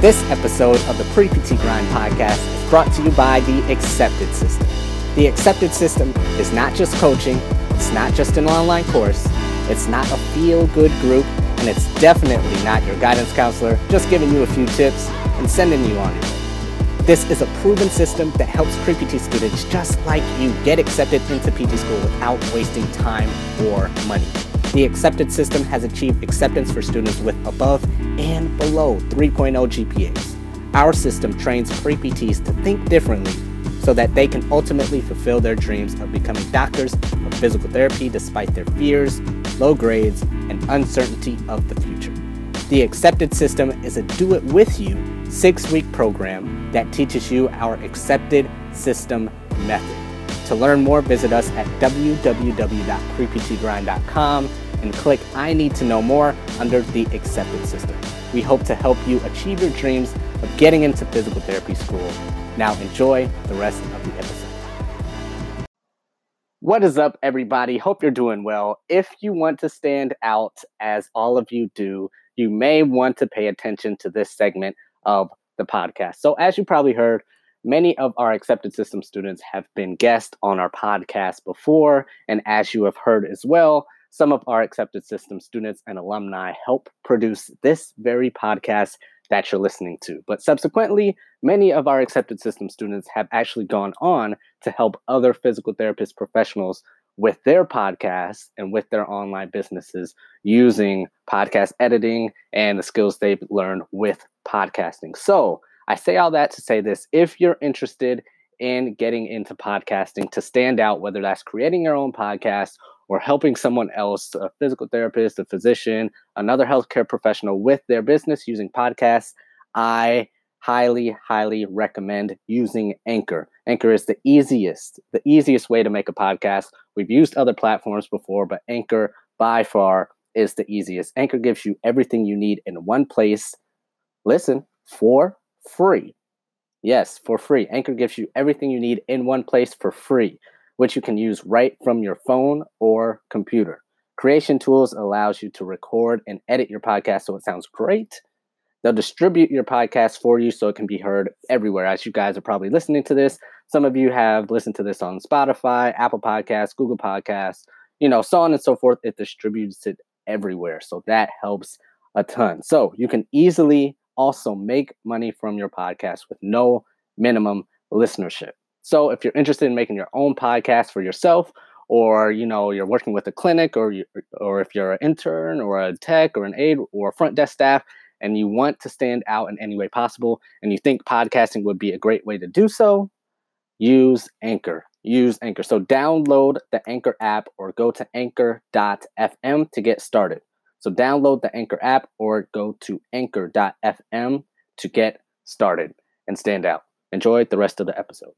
This episode of the Pre PT Grind podcast is brought to you by the Accepted System. The Accepted System is not just coaching, it's not just an online course, it's not a feel good group, and it's definitely not your guidance counselor just giving you a few tips and sending you on your way. This is a proven system that helps pre-PT students just like you get accepted into PT school without wasting time or money. The accepted system has achieved acceptance for students with above and below 3.0 GPAs. Our system trains pre-PTs to think differently so that they can ultimately fulfill their dreams of becoming doctors of physical therapy despite their fears, low grades, and uncertainty of the future. The accepted system is a do it with you six week program that teaches you our accepted system method. To learn more, visit us at www.preptgrind.com and click I Need to Know More under the Accepted System. We hope to help you achieve your dreams of getting into physical therapy school. Now, enjoy the rest of the episode. What is up, everybody? Hope you're doing well. If you want to stand out, as all of you do, you may want to pay attention to this segment of the podcast. So, as you probably heard, many of our accepted system students have been guests on our podcast before. And as you have heard as well, some of our accepted system students and alumni help produce this very podcast that you're listening to. But subsequently, many of our accepted system students have actually gone on to help other physical therapist professionals with their podcasts and with their online businesses using podcast editing and the skills they've learned with podcasting. So, I say all that to say this if you're interested in getting into podcasting to stand out, whether that's creating your own podcast or helping someone else, a physical therapist, a physician, another healthcare professional with their business using podcasts, I highly, highly recommend using Anchor. Anchor is the easiest, the easiest way to make a podcast. We've used other platforms before, but Anchor by far is the easiest. Anchor gives you everything you need in one place. Listen, for free. Yes, for free. Anchor gives you everything you need in one place for free which you can use right from your phone or computer. Creation Tools allows you to record and edit your podcast so it sounds great. They'll distribute your podcast for you so it can be heard everywhere. As you guys are probably listening to this, some of you have listened to this on Spotify, Apple Podcasts, Google Podcasts, you know, so on and so forth. It distributes it everywhere. So that helps a ton. So you can easily also make money from your podcast with no minimum listenership. So if you're interested in making your own podcast for yourself, or you know you're working with a clinic, or you, or if you're an intern or a tech or an aide or front desk staff, and you want to stand out in any way possible, and you think podcasting would be a great way to do so, use Anchor. Use Anchor. So download the Anchor app or go to anchor.fm to get started. So download the Anchor app or go to anchor.fm to get started and stand out. Enjoy the rest of the episode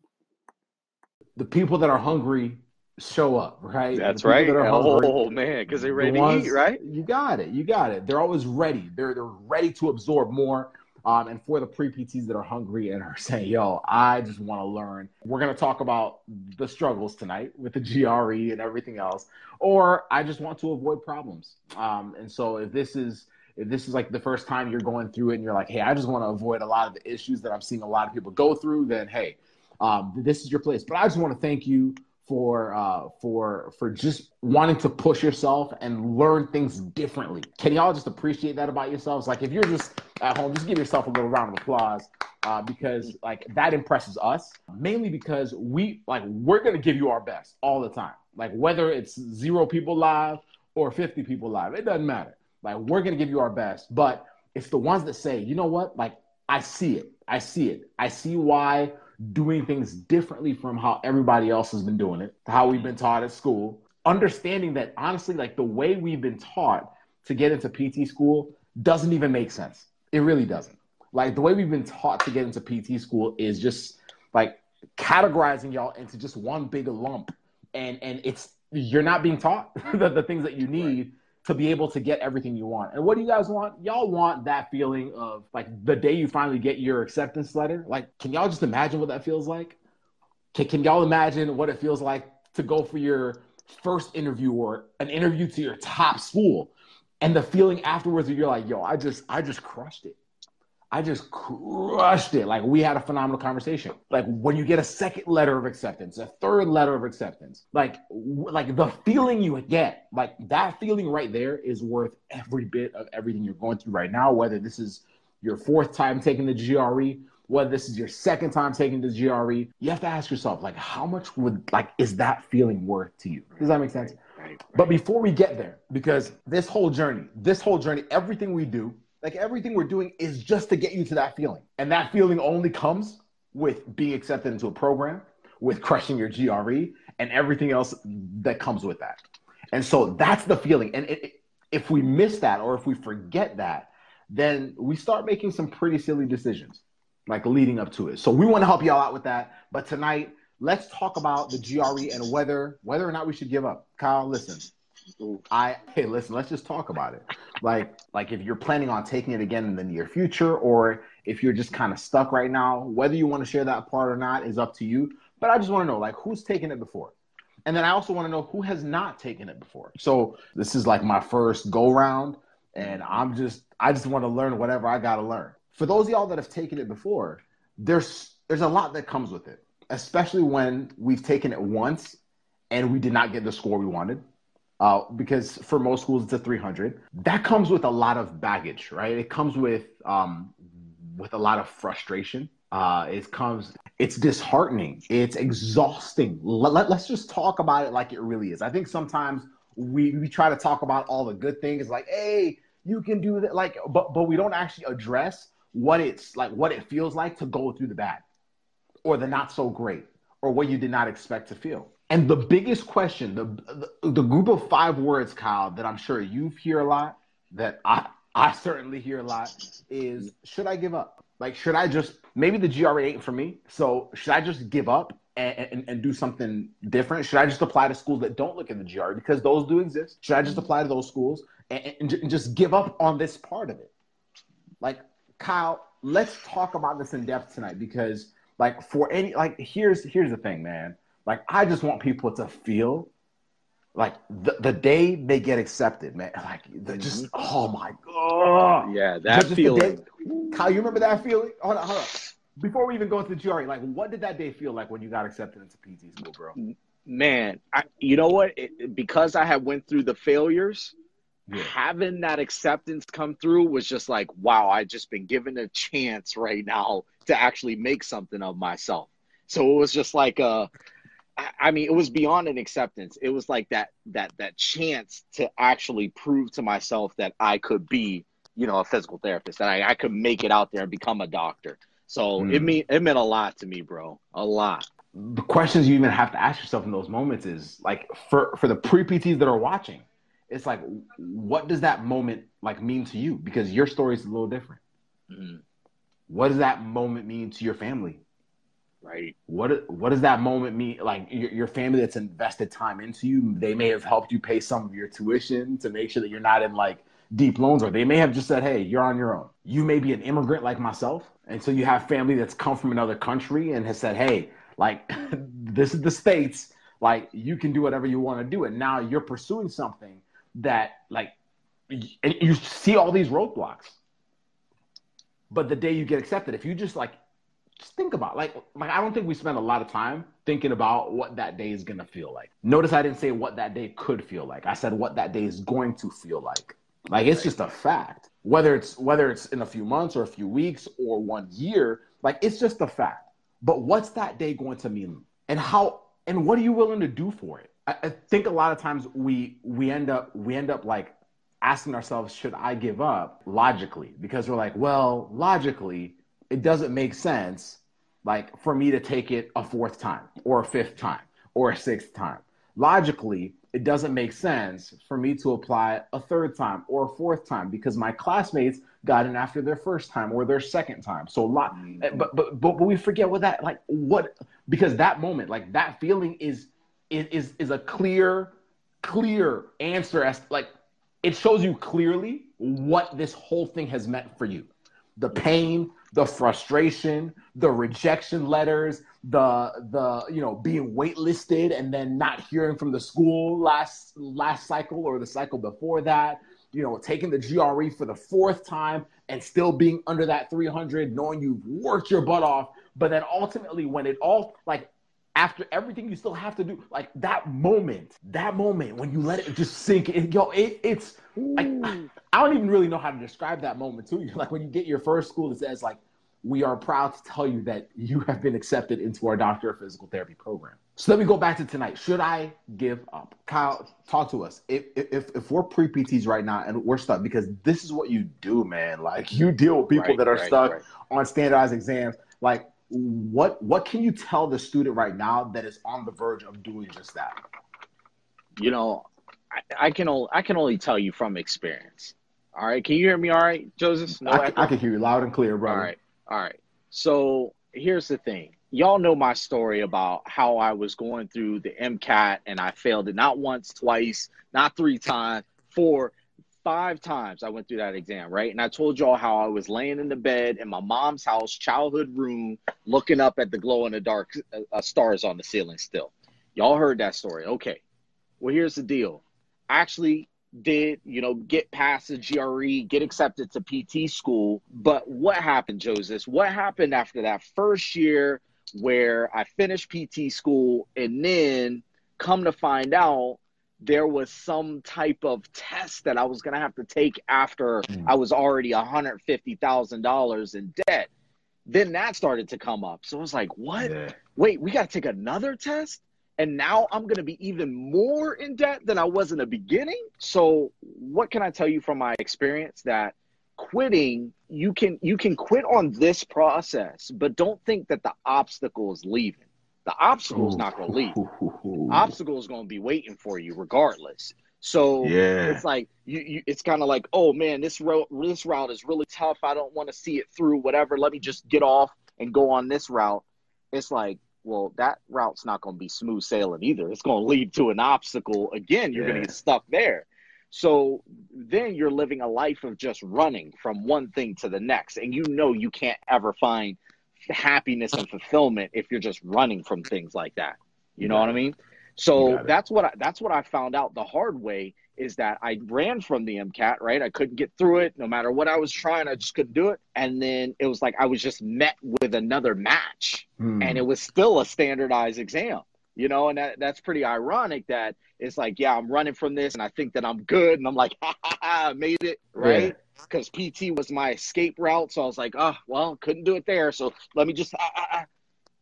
the people that are hungry show up, right? That's right. That hungry, oh man, because they're ready the ones, to eat, right? You got it. You got it. They're always ready. They're they're ready to absorb more. Um, and for the pre PTs that are hungry and are saying, "Yo, I just want to learn," we're gonna talk about the struggles tonight with the GRE and everything else, or I just want to avoid problems. Um, and so if this is if this is like the first time you're going through it and you're like, "Hey, I just want to avoid a lot of the issues that I'm seeing a lot of people go through," then hey, um, this is your place. But I just want to thank you for uh, for for just wanting to push yourself and learn things differently. Can y'all just appreciate that about yourselves? Like if you're just at home, just give yourself a little round of applause uh, because like that impresses us. Mainly because we like we're gonna give you our best all the time. Like whether it's zero people live or 50 people live, it doesn't matter. Like we're gonna give you our best, but it's the ones that say, you know what, like I see it, I see it, I see why doing things differently from how everybody else has been doing it, how we've been taught at school. Understanding that honestly, like the way we've been taught to get into PT school doesn't even make sense. It really doesn't. Like the way we've been taught to get into PT school is just like categorizing y'all into just one big lump. And and it's you're not being taught the, the things that you need to be able to get everything you want. And what do you guys want? Y'all want that feeling of like the day you finally get your acceptance letter. Like, can y'all just imagine what that feels like? Can, can y'all imagine what it feels like to go for your first interview or an interview to your top school and the feeling afterwards that you're like, yo, I just, I just crushed it. I just crushed it. Like we had a phenomenal conversation. Like when you get a second letter of acceptance, a third letter of acceptance, like like the feeling you get, like that feeling right there is worth every bit of everything you're going through right now. Whether this is your fourth time taking the GRE, whether this is your second time taking the GRE, you have to ask yourself, like, how much would like is that feeling worth to you? Does that make sense? Right, right. But before we get there, because this whole journey, this whole journey, everything we do like everything we're doing is just to get you to that feeling. And that feeling only comes with being accepted into a program, with crushing your GRE, and everything else that comes with that. And so that's the feeling. And it, it, if we miss that or if we forget that, then we start making some pretty silly decisions, like leading up to it. So we want to help y'all out with that. But tonight, let's talk about the GRE and whether whether or not we should give up. Kyle, listen, I hey, listen, let's just talk about it. Like, like if you're planning on taking it again in the near future, or if you're just kind of stuck right now, whether you want to share that part or not is up to you. But I just want to know, like, who's taken it before? And then I also want to know who has not taken it before. So this is like my first go round, and I'm just I just want to learn whatever I gotta learn. For those y'all that have taken it before, there's there's a lot that comes with it, especially when we've taken it once and we did not get the score we wanted uh, because for most schools it's a 300 that comes with a lot of baggage right? It comes with um, with a lot of frustration. Uh, it comes it's disheartening. It's exhausting. Let, let, let's just talk about it like it really is. I think sometimes we, we try to talk about all the good things like hey you can do that like but but we don't actually address what it's like what it feels like to go through the bad or the not so great or what you did not expect to feel and the biggest question, the, the, the group of five words, Kyle, that I'm sure you hear a lot, that I I certainly hear a lot, is should I give up? Like, should I just maybe the GRE ain't for me? So should I just give up and, and, and, do something different? Should I just apply to schools that don't look at the GRE because those do exist? Should I just apply to those schools and, and, and just give up on this part of it? Like, Kyle, let's talk about this in depth tonight because, like, for any like, here's here's the thing, man. Like I just want people to feel like the, the day they get accepted, man. Like the just oh my god. Yeah, that just, feeling. Day, Kyle, you remember that feeling? Hold on, hold on. Before we even go into the GRE, like what did that day feel like when you got accepted into PT school, bro? Man, I, you know what? It, because I had went through the failures, yeah. having that acceptance come through was just like, wow, I just been given a chance right now to actually make something of myself. So it was just like a I mean, it was beyond an acceptance. It was like that that that chance to actually prove to myself that I could be, you know, a physical therapist, that I, I could make it out there and become a doctor. So mm. it mean it meant a lot to me, bro. A lot. The questions you even have to ask yourself in those moments is like for for the pre PTs that are watching, it's like, what does that moment like mean to you? Because your story is a little different. Mm. What does that moment mean to your family? Right? What what does that moment mean? Like your, your family that's invested time into you, they may have helped you pay some of your tuition to make sure that you're not in like deep loans, or they may have just said, "Hey, you're on your own." You may be an immigrant like myself, and so you have family that's come from another country and has said, "Hey, like this is the states, like you can do whatever you want to do," and now you're pursuing something that like and you see all these roadblocks. But the day you get accepted, if you just like think about like like I don't think we spend a lot of time thinking about what that day is gonna feel like. Notice I didn't say what that day could feel like. I said what that day is going to feel like. Like it's just a fact. Whether it's whether it's in a few months or a few weeks or one year, like it's just a fact. But what's that day going to mean? And how and what are you willing to do for it? I, I think a lot of times we we end up we end up like asking ourselves, should I give up logically? Because we're like, well, logically, it doesn't make sense like for me to take it a fourth time or a fifth time or a sixth time. Logically, it doesn't make sense for me to apply a third time or a fourth time because my classmates got in after their first time or their second time. So a lot, mm-hmm. but, but but but we forget what that like what because that moment like that feeling is is is a clear clear answer as like it shows you clearly what this whole thing has meant for you the pain the frustration, the rejection letters, the the you know being waitlisted and then not hearing from the school last last cycle or the cycle before that, you know, taking the GRE for the fourth time and still being under that 300, knowing you've worked your butt off. But then ultimately, when it all like after everything you still have to do, like that moment, that moment when you let it just sink in, yo, it, it's like I don't even really know how to describe that moment to you. Like when you get your first school that says like, we are proud to tell you that you have been accepted into our doctor of physical therapy program. So let me go back to tonight. Should I give up? Kyle, talk to us. If if if we're pre PTs right now and we're stuck because this is what you do, man. Like you deal with people right, that are right, stuck right. on standardized exams. Like what what can you tell the student right now that is on the verge of doing just that? You know, I, I can only I can only tell you from experience. All right, can you hear me? All right, Joseph. No I, I, can hear you loud and clear, bro. All right, all right. So here's the thing. Y'all know my story about how I was going through the MCAT and I failed it not once, twice, not three times, four, five times I went through that exam, right? And I told y'all how I was laying in the bed in my mom's house, childhood room, looking up at the glow in the dark uh, uh, stars on the ceiling still. Y'all heard that story. Okay. Well, here's the deal. Actually did, you know, get past the GRE, get accepted to PT school. But what happened, Joseph? What happened after that first year where I finished PT school and then come to find out there was some type of test that I was going to have to take after mm. I was already $150,000 in debt. Then that started to come up. So I was like, what? Yeah. Wait, we got to take another test? And now I'm going to be even more in debt than I was in the beginning. So, what can I tell you from my experience that quitting you can you can quit on this process but don't think that the obstacle is leaving the obstacle is not going to leave. obstacle is going to be waiting for you regardless. So yeah. it's like you, you it's kind of like, oh man, this route this route is really tough. I don't want to see it through. Whatever. Let me just get off and go on this route. It's like, well, that route's not going to be smooth sailing either. It's going to lead to an obstacle again. You're yeah. going to get stuck there. So then you're living a life of just running from one thing to the next, and you know you can't ever find happiness and fulfillment if you're just running from things like that. You know what I mean? So that's what I, that's what I found out the hard way is that I ran from the MCAT, right? I couldn't get through it no matter what I was trying, I just couldn't do it. And then it was like I was just met with another match hmm. and it was still a standardized exam. You know, and that, that's pretty ironic that it's like, yeah, I'm running from this and I think that I'm good and I'm like, ha ha ha, I made it, right? Yeah because PT was my escape route. So I was like, oh, well, couldn't do it there. So let me just, ah, ah, ah.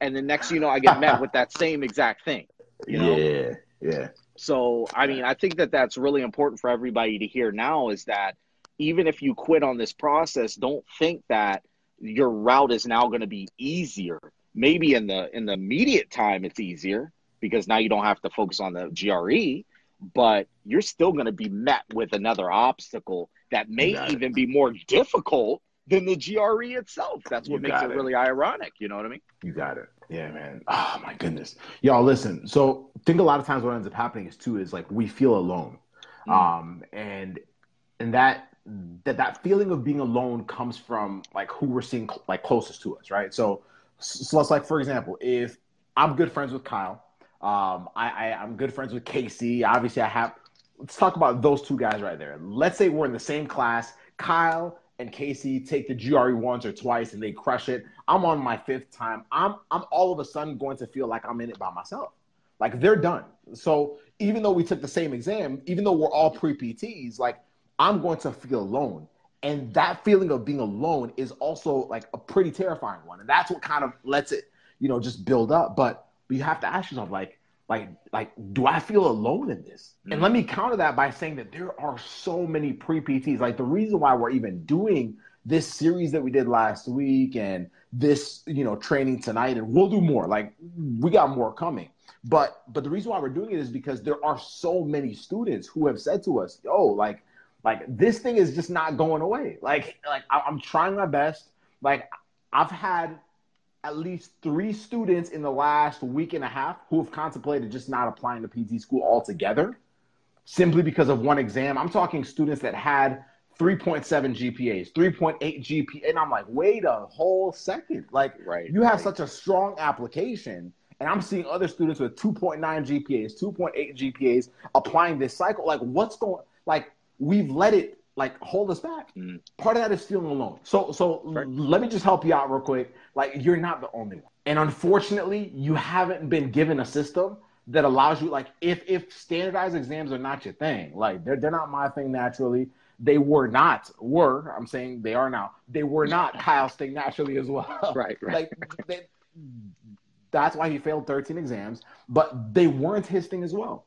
and then next, you know, I get met with that same exact thing. You know? Yeah, yeah. So I mean, I think that that's really important for everybody to hear now is that even if you quit on this process, don't think that your route is now going to be easier. Maybe in the in the immediate time it's easier because now you don't have to focus on the GRE, but you're still going to be met with another obstacle that may even be more difficult than the GRE itself. That's what you makes it, it, really ironic. You know what I mean? You got it. Yeah, man. Oh my goodness. Y'all listen. So I think a lot of times what ends up happening is too is like we feel alone. Mm. Um and and that that that feeling of being alone comes from like who we're seeing like closest to us, right? So so it's like for example, if I'm good friends with Kyle, um, I, I I'm good friends with Casey. Obviously, I have let's talk about those two guys right there. Let's say we're in the same class. Kyle and Casey take the GRE once or twice and they crush it. I'm on my fifth time. I'm I'm all of a sudden going to feel like I'm in it by myself. Like they're done. So even though we took the same exam, even though we're all pre PTs, like I'm going to feel alone. And that feeling of being alone is also like a pretty terrifying one. And that's what kind of lets it, you know, just build up. But you have to ask yourself, like, like like do i feel alone in this? Mm-hmm. and let me counter that by saying that there are so many pre-pts like the reason why we're even doing this series that we did last week and this you know training tonight and we'll do more. Like we got more coming. But but the reason why we're doing it is because there are so many students who have said to us yo like like this thing is just not going away. Like like i'm trying my best. Like i've had at least three students in the last week and a half who have contemplated just not applying to PT school altogether simply because of one exam. I'm talking students that had 3.7 GPAs, 3.8 GPA. And I'm like, wait a whole second. Like, right, you have right. such a strong application. And I'm seeing other students with 2.9 GPAs, 2.8 GPAs applying this cycle. Like, what's going like we've let it like hold us back. Mm. Part of that is feeling alone. So so right. let me just help you out real quick. Like you're not the only one. And unfortunately, you haven't been given a system that allows you like if if standardized exams are not your thing, like they're they're not my thing naturally. They were not were I'm saying they are now. They were not Kyle's thing naturally as well. Right, right. Like they, that's why he failed 13 exams, but they weren't his thing as well.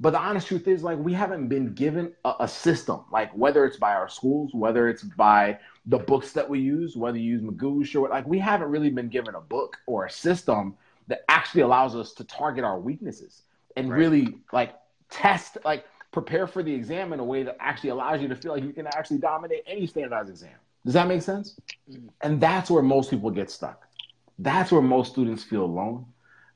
But the honest truth is, like, we haven't been given a, a, system, like whether it's by our schools, whether it's by the books that we use, whether you use Magoosh or what like, we haven't really been given a book or a system that actually allows us to target our weaknesses and right. really like test, like prepare for the exam in a way that actually allows you to feel like you can actually dominate any standardized exam. Does that make sense? Mm-hmm. And that's where most people get stuck. That's where most students feel alone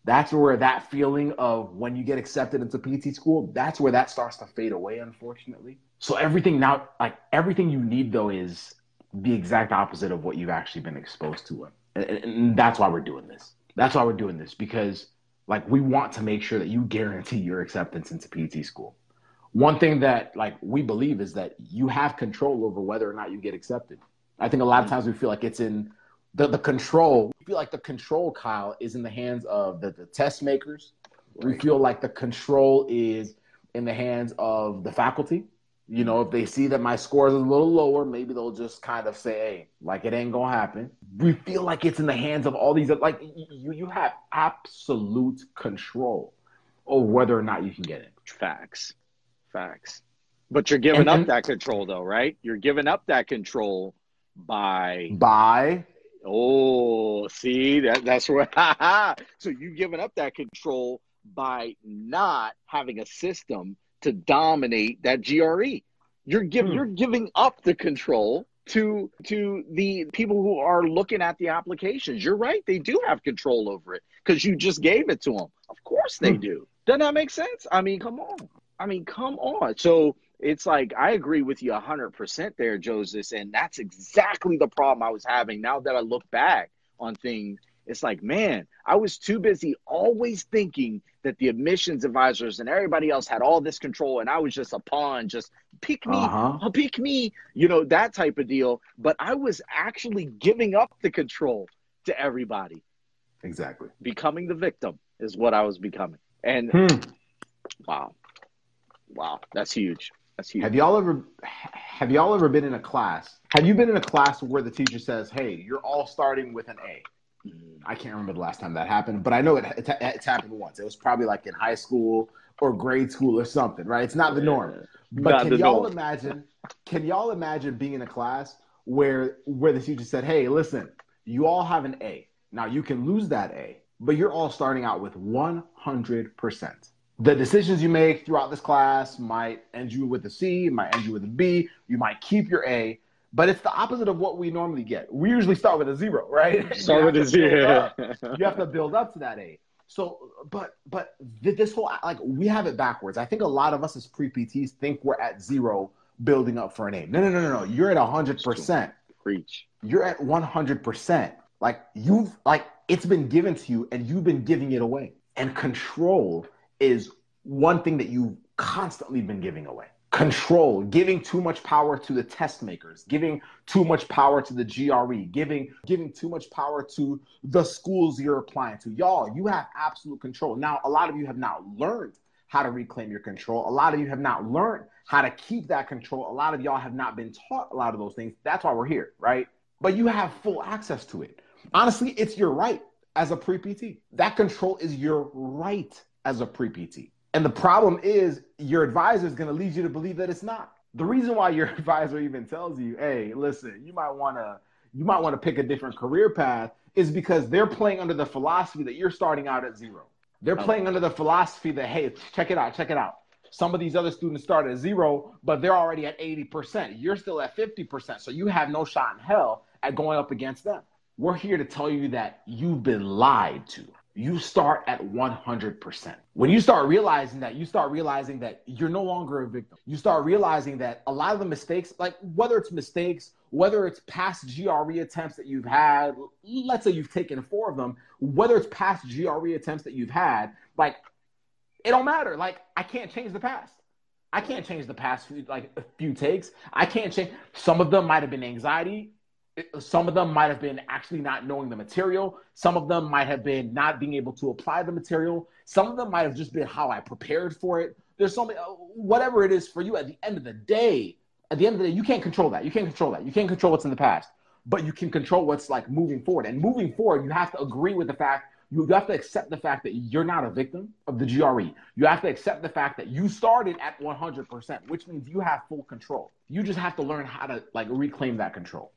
that's where that feeling of when you get accepted into PT school, that's where that starts to fade away, unfortunately. So everything now, like everything you need though, is the exact opposite of what you've actually been exposed to. And, and that's why we're doing this. That's why we're doing this because like we want to make sure that you guarantee your acceptance into PT school. One thing that like we believe is that you have control over whether or not you get accepted. I think a lot of mm-hmm. times we feel like it's in the, the control. We feel like the control, Kyle, is in the hands of the, the test makers. Right. We feel like the control is in the hands of the faculty. You know, if they see that my score is a little lower, maybe they'll just kind of say, "Hey, like it ain't gonna happen." We feel like it's in the hands of all these. Like you, you have absolute control over whether or not you can get it. Facts, facts. But you're giving and, up and, that control, though, right? You're giving up that control by by Oh, see that that's where. so you giving up that control by not having a system to dominate that GRE. You're giving hmm. you're giving up the control to to the people who are looking at the applications. You're right; they do have control over it because you just gave it to them. Of course, they hmm. do. Doesn't that make sense? I mean, come on. I mean, come on. So it's like I agree with you hundred percent there, Joseph, and that's exactly the problem I was having. Now that I look back on things, it's like, man, I was too busy always thinking that the admissions advisors and everybody else had all this control, and I was just a pawn, just pick me, uh-huh. I'll pick me, you know, that type of deal. But I was actually giving up the control to everybody. Exactly. Becoming the victim is what I was becoming. And hmm. wow. Wow, that's huge. That's huge. Have y'all ever have y'all ever been in a class? Have you been in a class where the teacher says, "Hey, you're all starting with an A"? Mm. I can't remember the last time that happened, but I know it, it, it's happened once. It was probably like in high school or grade school or something, right? It's not the norm. But not can y'all norm. imagine? Can y'all imagine being in a class where where the teacher said, "Hey, listen, you all have an A. Now you can lose that A, but you're all starting out with 100 percent." The decisions you make throughout this class might end you with a C, might end you with a B. You might keep your A, but it's the opposite of what we normally get. We usually start with a zero, right? Start with a zero. you have to build up to that A. So, but but this whole like we have it backwards. I think a lot of us as pre PTs think we're at zero, building up for an A. No, no, no, no, no. You're at hundred percent. Preach. You're at one hundred percent. Like you've like it's been given to you, and you've been giving it away. And control is one thing that you've constantly been giving away control, giving too much power to the test makers, giving too much power to the GRE, giving giving too much power to the schools you're applying to. Y'all, you have absolute control. Now, a lot of you have not learned how to reclaim your control. A lot of you have not learned how to keep that control. A lot of y'all have not been taught a lot of those things. That's why we're here, right? But you have full access to it. Honestly, it's your right as a pre PT. That control is your right as a pre PT. And the problem is your advisor is going to lead you to believe that it's not. The reason why your advisor even tells you, "Hey, listen, you might want to you might want to pick a different career path," is because they're playing under the philosophy that you're starting out at zero. They're oh. playing under the philosophy that, "Hey, check it out, check it out. Some of these other students start at zero, but they're already at 80%. You're still at 50%. So you have no shot in hell at going up against them. We're here to tell you that you've been lied to you start at 100%. When you start realizing that, you start realizing that you're no longer a victim. You start realizing that a lot of the mistakes, like whether it's mistakes, whether it's past GRE attempts that you've had, let's say you've taken four of them, whether it's past GRE attempts that you've had, like it don't matter. Like I can't change the past. I can't change the past few, like a few takes. I can't change. Some of them might have been anxiety. Some of them might have been actually not knowing the material. Some of them might have been not being able to apply the material. Some of them might have just been how I prepared for it. There's so many, uh, whatever it is for you. At the end of the day, at the end of the day, you can't control that. You can't control that. You can't control what's in the past, but you can control what's like moving forward. And moving forward, you have to agree with the fact you have to accept the fact that you're not a victim of the GRE. You have to accept the fact that you started at 100%, which means you have full control. You just have to learn how to like reclaim that control.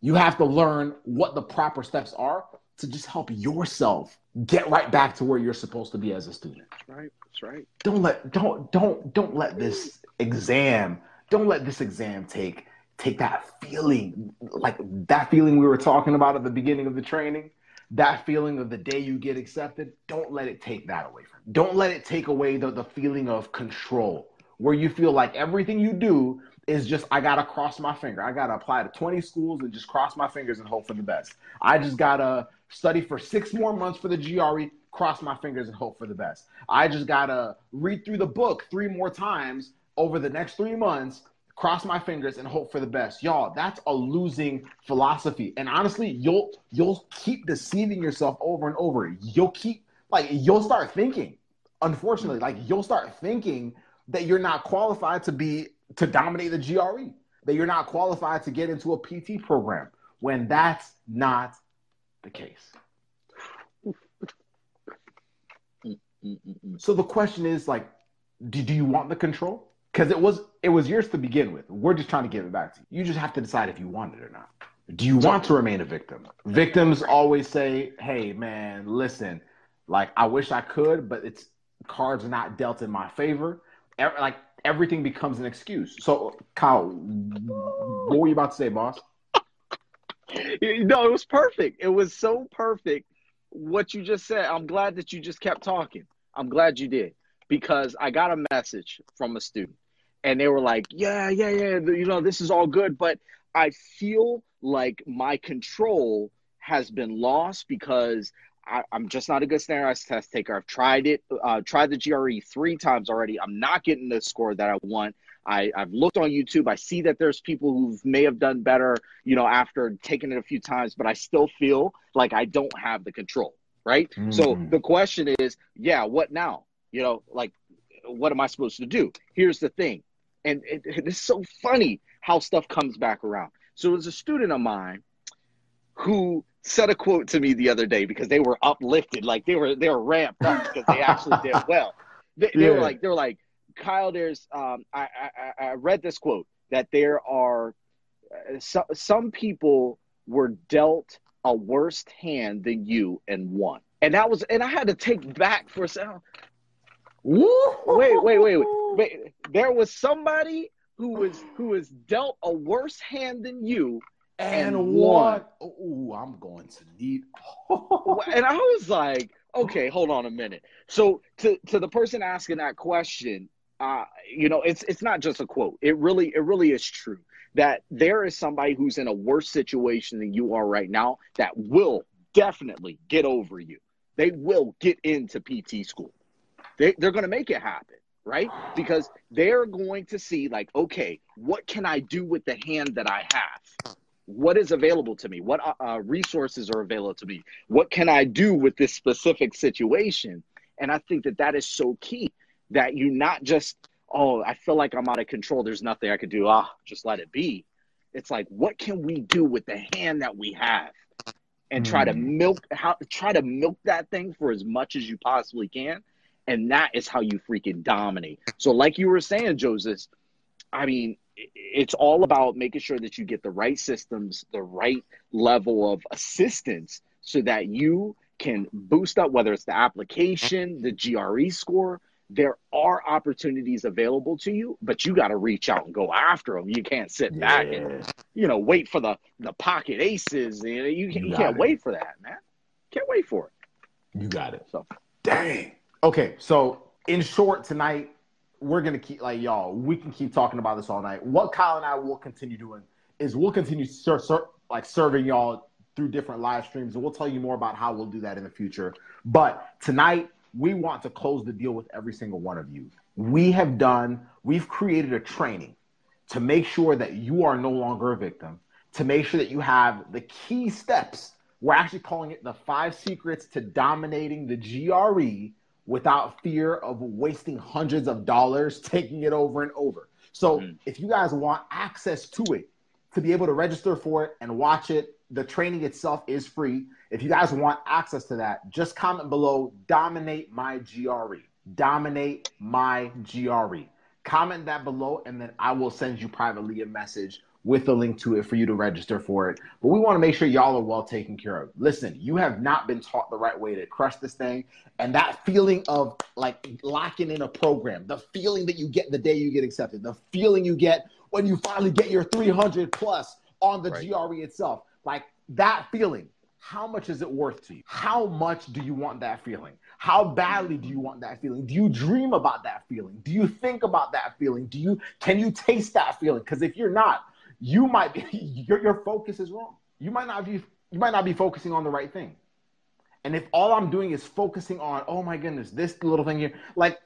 You have to learn what the proper steps are to just help yourself get right back to where you're supposed to be as a student. That's right. That's right. Don't let don't don't don't let this exam don't let this exam take take that feeling like that feeling we were talking about at the beginning of the training that feeling of the day you get accepted, don't let it take that away from you. Don't let it take away the, the feeling of control where you feel like everything you do is just, I got to cross my finger. I got to apply to 20 schools and just cross my fingers and hope for the best. I just got to study for six more months for the GRE, cross my fingers and hope for the best. I just got to read through the book three more times over the next three months cross my fingers and hope for the best. Y'all, that's a losing philosophy. And honestly, you'll you'll keep deceiving yourself over and over. You'll keep like you'll start thinking, unfortunately, like you'll start thinking that you're not qualified to be to dominate the GRE, that you're not qualified to get into a PT program when that's not the case. So the question is like, do, do you want the control? because it was it was yours to begin with. We're just trying to give it back to you. You just have to decide if you want it or not. Do you want to remain a victim? Victims always say, "Hey, man, listen, like I wish I could, but it's cards are not dealt in my favor." Like everything becomes an excuse. So, Kyle, what were you about to say, boss? No, it was perfect. It was so perfect what you just said. I'm glad that you just kept talking. I'm glad you did because I got a message from a student and they were like, yeah, yeah, yeah, you know, this is all good, but I feel like my control has been lost because I, am just not a good standardized test taker. I've tried it, uh, tried the GRE three times already. I'm not getting the score that I want. I, I've looked on YouTube. I see that there's people who may have done better, you know, after taking it a few times, but I still feel like I don't have the control, right? Mm. So the question is, yeah, what now? You know, like, what am I supposed to do? Here's the thing and it, it's so funny how stuff comes back around. So it was a student of mine who said a quote to me the other day because they were uplifted, like they were they were ramped up because they actually did well. They, yeah. they, were like they were like Kyle. There's um, I, I I read this quote that there are uh, so, some people were dealt a worse hand than you and won, and that was and I had to take back for a second wait, wait, wait, wait, wait. There was somebody who was who was dealt a worse hand than you and, and won. Oh, I'm going to need. and I was like, okay, hold on a minute. So to to the person asking that question, uh, you know, it's it's not just a quote. It really it really is true that there is somebody who's in a worse situation than you are right now that will definitely get over you. They will get into PT school. They, they're going to make it happen, right? Because they're going to see, like, okay, what can I do with the hand that I have? What is available to me? What uh, uh, resources are available to me? What can I do with this specific situation? And I think that that is so key that you not just, oh, I feel like I'm out of control. There's nothing I could do. Ah, oh, just let it be. It's like, what can we do with the hand that we have? and try to mm. milk how try to milk that thing for as much as you possibly can and that is how you freaking dominate. So, like you were saying, Joseph, I mean, it's all about making sure that you get the right systems, the right level of assistance so that you can boost up, whether it's the application, the GRE score. There are opportunities available to you, but you got to reach out and go after them. You can't sit yeah. back and, you know, wait for the, the pocket aces. You, know, you, you, you can't it. wait for that, man. Can't wait for it. You got it. So, dang. Okay, so in short, tonight we're gonna keep like y'all. We can keep talking about this all night. What Kyle and I will continue doing is we'll continue ser- ser- like serving y'all through different live streams, and we'll tell you more about how we'll do that in the future. But tonight we want to close the deal with every single one of you. we have done, we've created a training to make sure that you are no longer a victim, to make sure that you have the key steps. We're actually calling it the five secrets to dominating the GRE without fear of wasting hundreds of dollars taking it over and over. So mm. if you guys want access to it, to be able to register for it and watch it, the training itself is free. If you guys want access to that, just comment below dominate my GRE. Dominate my GRE. Comment that below, and then I will send you privately a message with a link to it for you to register for it. But we want to make sure y'all are well taken care of. Listen, you have not been taught the right way to crush this thing. And that feeling of like locking in a program, the feeling that you get the day you get accepted, the feeling you get when you finally get your 300 plus on the right. GRE itself, like that feeling. How much is it worth to you? How much do you want that feeling? How badly do you want that feeling? Do you dream about that feeling? Do you think about that feeling? Do you can you taste that feeling? Because if you're not, you might be your, your focus is wrong. You might not be you might not be focusing on the right thing. And if all I'm doing is focusing on, oh my goodness, this little thing here, like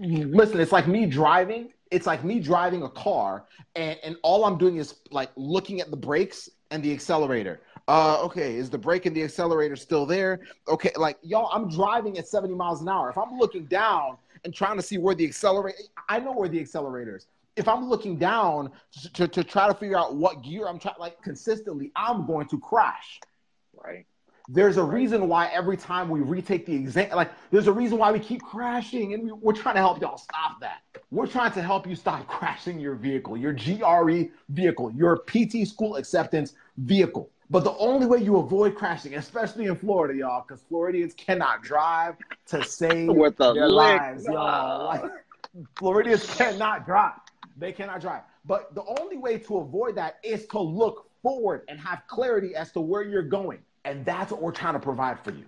listen, it's like me driving. It's like me driving a car, and, and all I'm doing is like looking at the brakes and the accelerator. Uh, okay, is the brake and the accelerator still there? Okay, like y'all, I'm driving at 70 miles an hour. If I'm looking down and trying to see where the accelerator, I know where the accelerator is if I'm looking down to, to, to try to figure out what gear I'm trying, like consistently, I'm going to crash. Right. There's a right. reason why every time we retake the exam, like there's a reason why we keep crashing, and we, we're trying to help y'all stop that. We're trying to help you stop crashing your vehicle, your GRE vehicle, your PT school acceptance vehicle. But the only way you avoid crashing, especially in Florida, y'all, because Floridians cannot drive to save With their lives, y'all. Like, Floridians cannot drive. They cannot drive. But the only way to avoid that is to look forward and have clarity as to where you're going. And that's what we're trying to provide for you.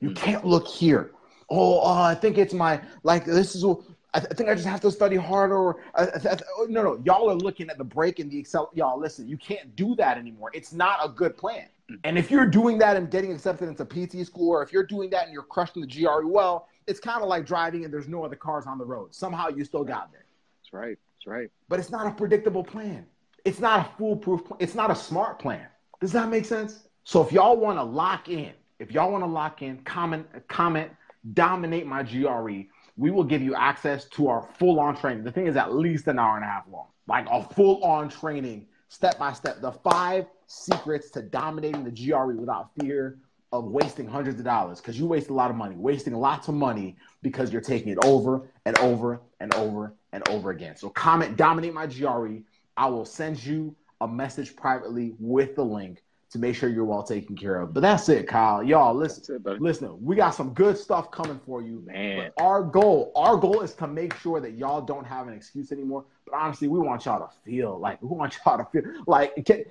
You mm. can't look here. Oh, uh, I think it's my, like, this is, I, th- I think I just have to study harder. Or, uh, th- th- no, no, y'all are looking at the brake in the Excel. Y'all, listen, you can't do that anymore. It's not a good plan. Mm. And if you're doing that and getting accepted into PT school, or if you're doing that and you're crushing the GRE well, it's kind of like driving and there's no other cars on the road. Somehow you still got there. That's right. That's right. But it's not a predictable plan. It's not a foolproof plan. It's not a smart plan. Does that make sense? So if y'all want to lock in, if y'all want to lock in, comment, comment, dominate my GRE, we will give you access to our full on training. The thing is at least an hour and a half long, like a full on training, step by step. The five secrets to dominating the GRE without fear of wasting hundreds of dollars because you waste a lot of money, wasting lots of money because you're taking it over and over and over and over again. So comment, dominate my GRE. I will send you a message privately with the link to make sure you're well taken care of. But that's it, Kyle. Y'all, listen, it, listen. We got some good stuff coming for you. Man, but our goal, our goal is to make sure that y'all don't have an excuse anymore. But honestly, we want y'all to feel like we want y'all to feel like. Can,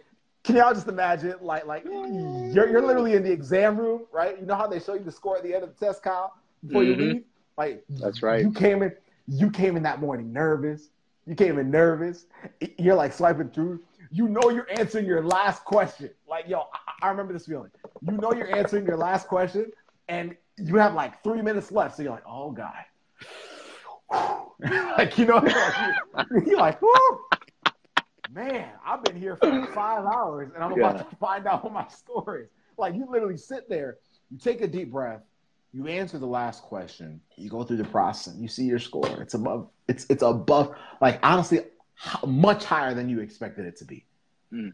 can y'all just imagine, like, like you're, you're literally in the exam room, right? You know how they show you the score at the end of the test, Kyle, before mm-hmm. you leave. Like, that's right. You came in you came in that morning nervous. You came in nervous. You're like swiping through. You know you're answering your last question. Like, yo, I, I remember this feeling. You know you're answering your last question, and you have like three minutes left. So you're like, oh god. like you know, like, you're like, man, I've been here for five hours, and I'm about to find out what my score is. Like you literally sit there, you take a deep breath, you answer the last question, you go through the process, you see your score. It's above. It's it's above. Like honestly, much higher than you expected it to be. Mm.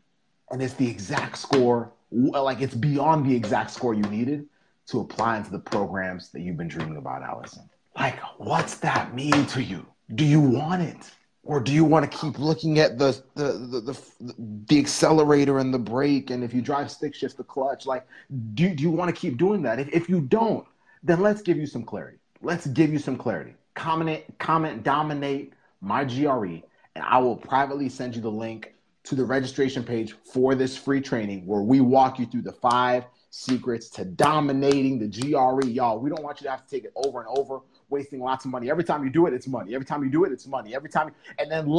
And it's the exact score. Like it's beyond the exact score you needed to apply into the programs that you've been dreaming about, Allison. Like, what's that mean to you? Do you want it? or do you want to keep looking at the the, the the the, accelerator and the brake and if you drive stick shift the clutch like do, do you want to keep doing that if, if you don't then let's give you some clarity. Let's give you some clarity. Comment, comment, dominate my GRE, and I will privately send you the link to the registration page for this free training where we walk you through the five secrets to dominating the GRE. Y'all, we don't want you to have to take it over and over, wasting lots of money. Every time you do it, it's money. Every time you do it, it's money. Every time, and then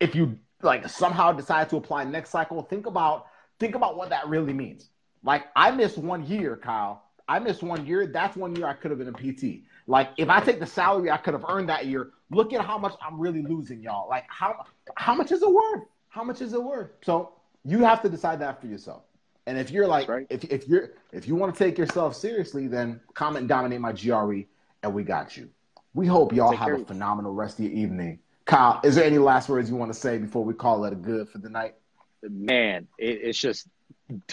if you like somehow decide to apply next cycle, think about think about what that really means. Like I missed one year, Kyle, I missed one year. That's one year I could have been a PT. Like if I take the salary I could have earned that year, look at how much I'm really losing, y'all. Like how how much is it worth? How much is it worth? So you have to decide that for yourself. And if you're like, right. if if you're if you want to take yourself seriously, then comment and dominate my GRE, and we got you. We hope y'all take have a phenomenal rest of your evening. Kyle, is there any last words you want to say before we call it a good for the night? Man, it, it's just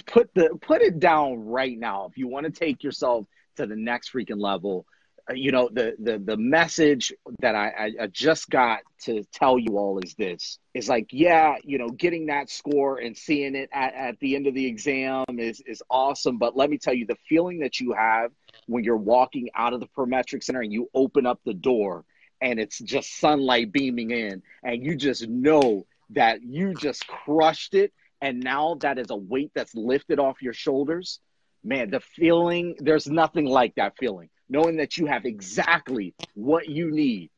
put the put it down right now. If you want to take yourself to the next freaking level, uh, you know the the the message that I, I just got to tell you all is this is like yeah you know getting that score and seeing it at, at the end of the exam is is awesome but let me tell you the feeling that you have when you're walking out of the Prometric Center and you open up the door and it's just sunlight beaming in and you just know that you just crushed it and now that is a weight that's lifted off your shoulders man the feeling there's nothing like that feeling knowing that you have exactly what you need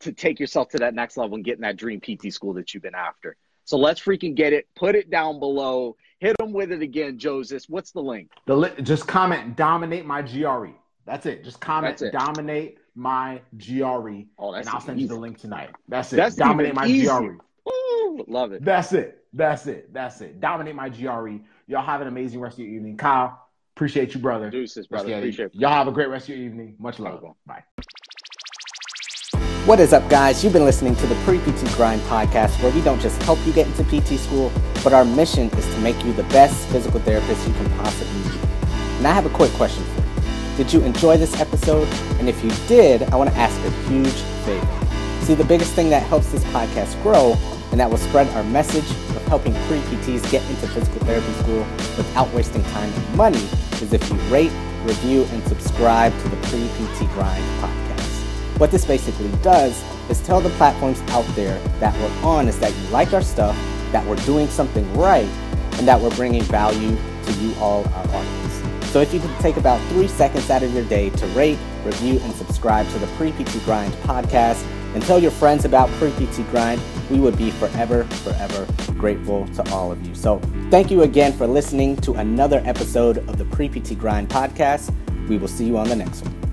to take yourself to that next level and get in that dream PT school that you've been after. So let's freaking get it. Put it down below. Hit them with it again, Joseph. What's the link? The li- just comment dominate my GRE. That's it. Just comment it. dominate my GRE, oh, and I'll send easy. you the link tonight. That's it. That's dominate my easy. GRE. Ooh, love it. That's it. That's it. That's it. Dominate my GRE. Y'all have an amazing rest of your evening. Kyle, Appreciate you, brother. Deuces, brother. Appreciate you. Y'all have a great rest of your evening. Much love. Bye. What is up, guys? You've been listening to the Pre PT Grind podcast, where we don't just help you get into PT school, but our mission is to make you the best physical therapist you can possibly be. And I have a quick question for you. Did you enjoy this episode? And if you did, I want to ask a huge favor. See, the biggest thing that helps this podcast grow and that will spread our message of helping pre-PTs get into physical therapy school without wasting time and money is if you rate, review, and subscribe to the Pre-PT Grind podcast. What this basically does is tell the platforms out there that we're on is that you like our stuff, that we're doing something right, and that we're bringing value to you all, our audience. So if you could take about three seconds out of your day to rate, review, and subscribe to the Pre-PT Grind podcast, and tell your friends about Pre-PT Grind. We would be forever, forever grateful to all of you. So thank you again for listening to another episode of the Pre-PT Grind podcast. We will see you on the next one.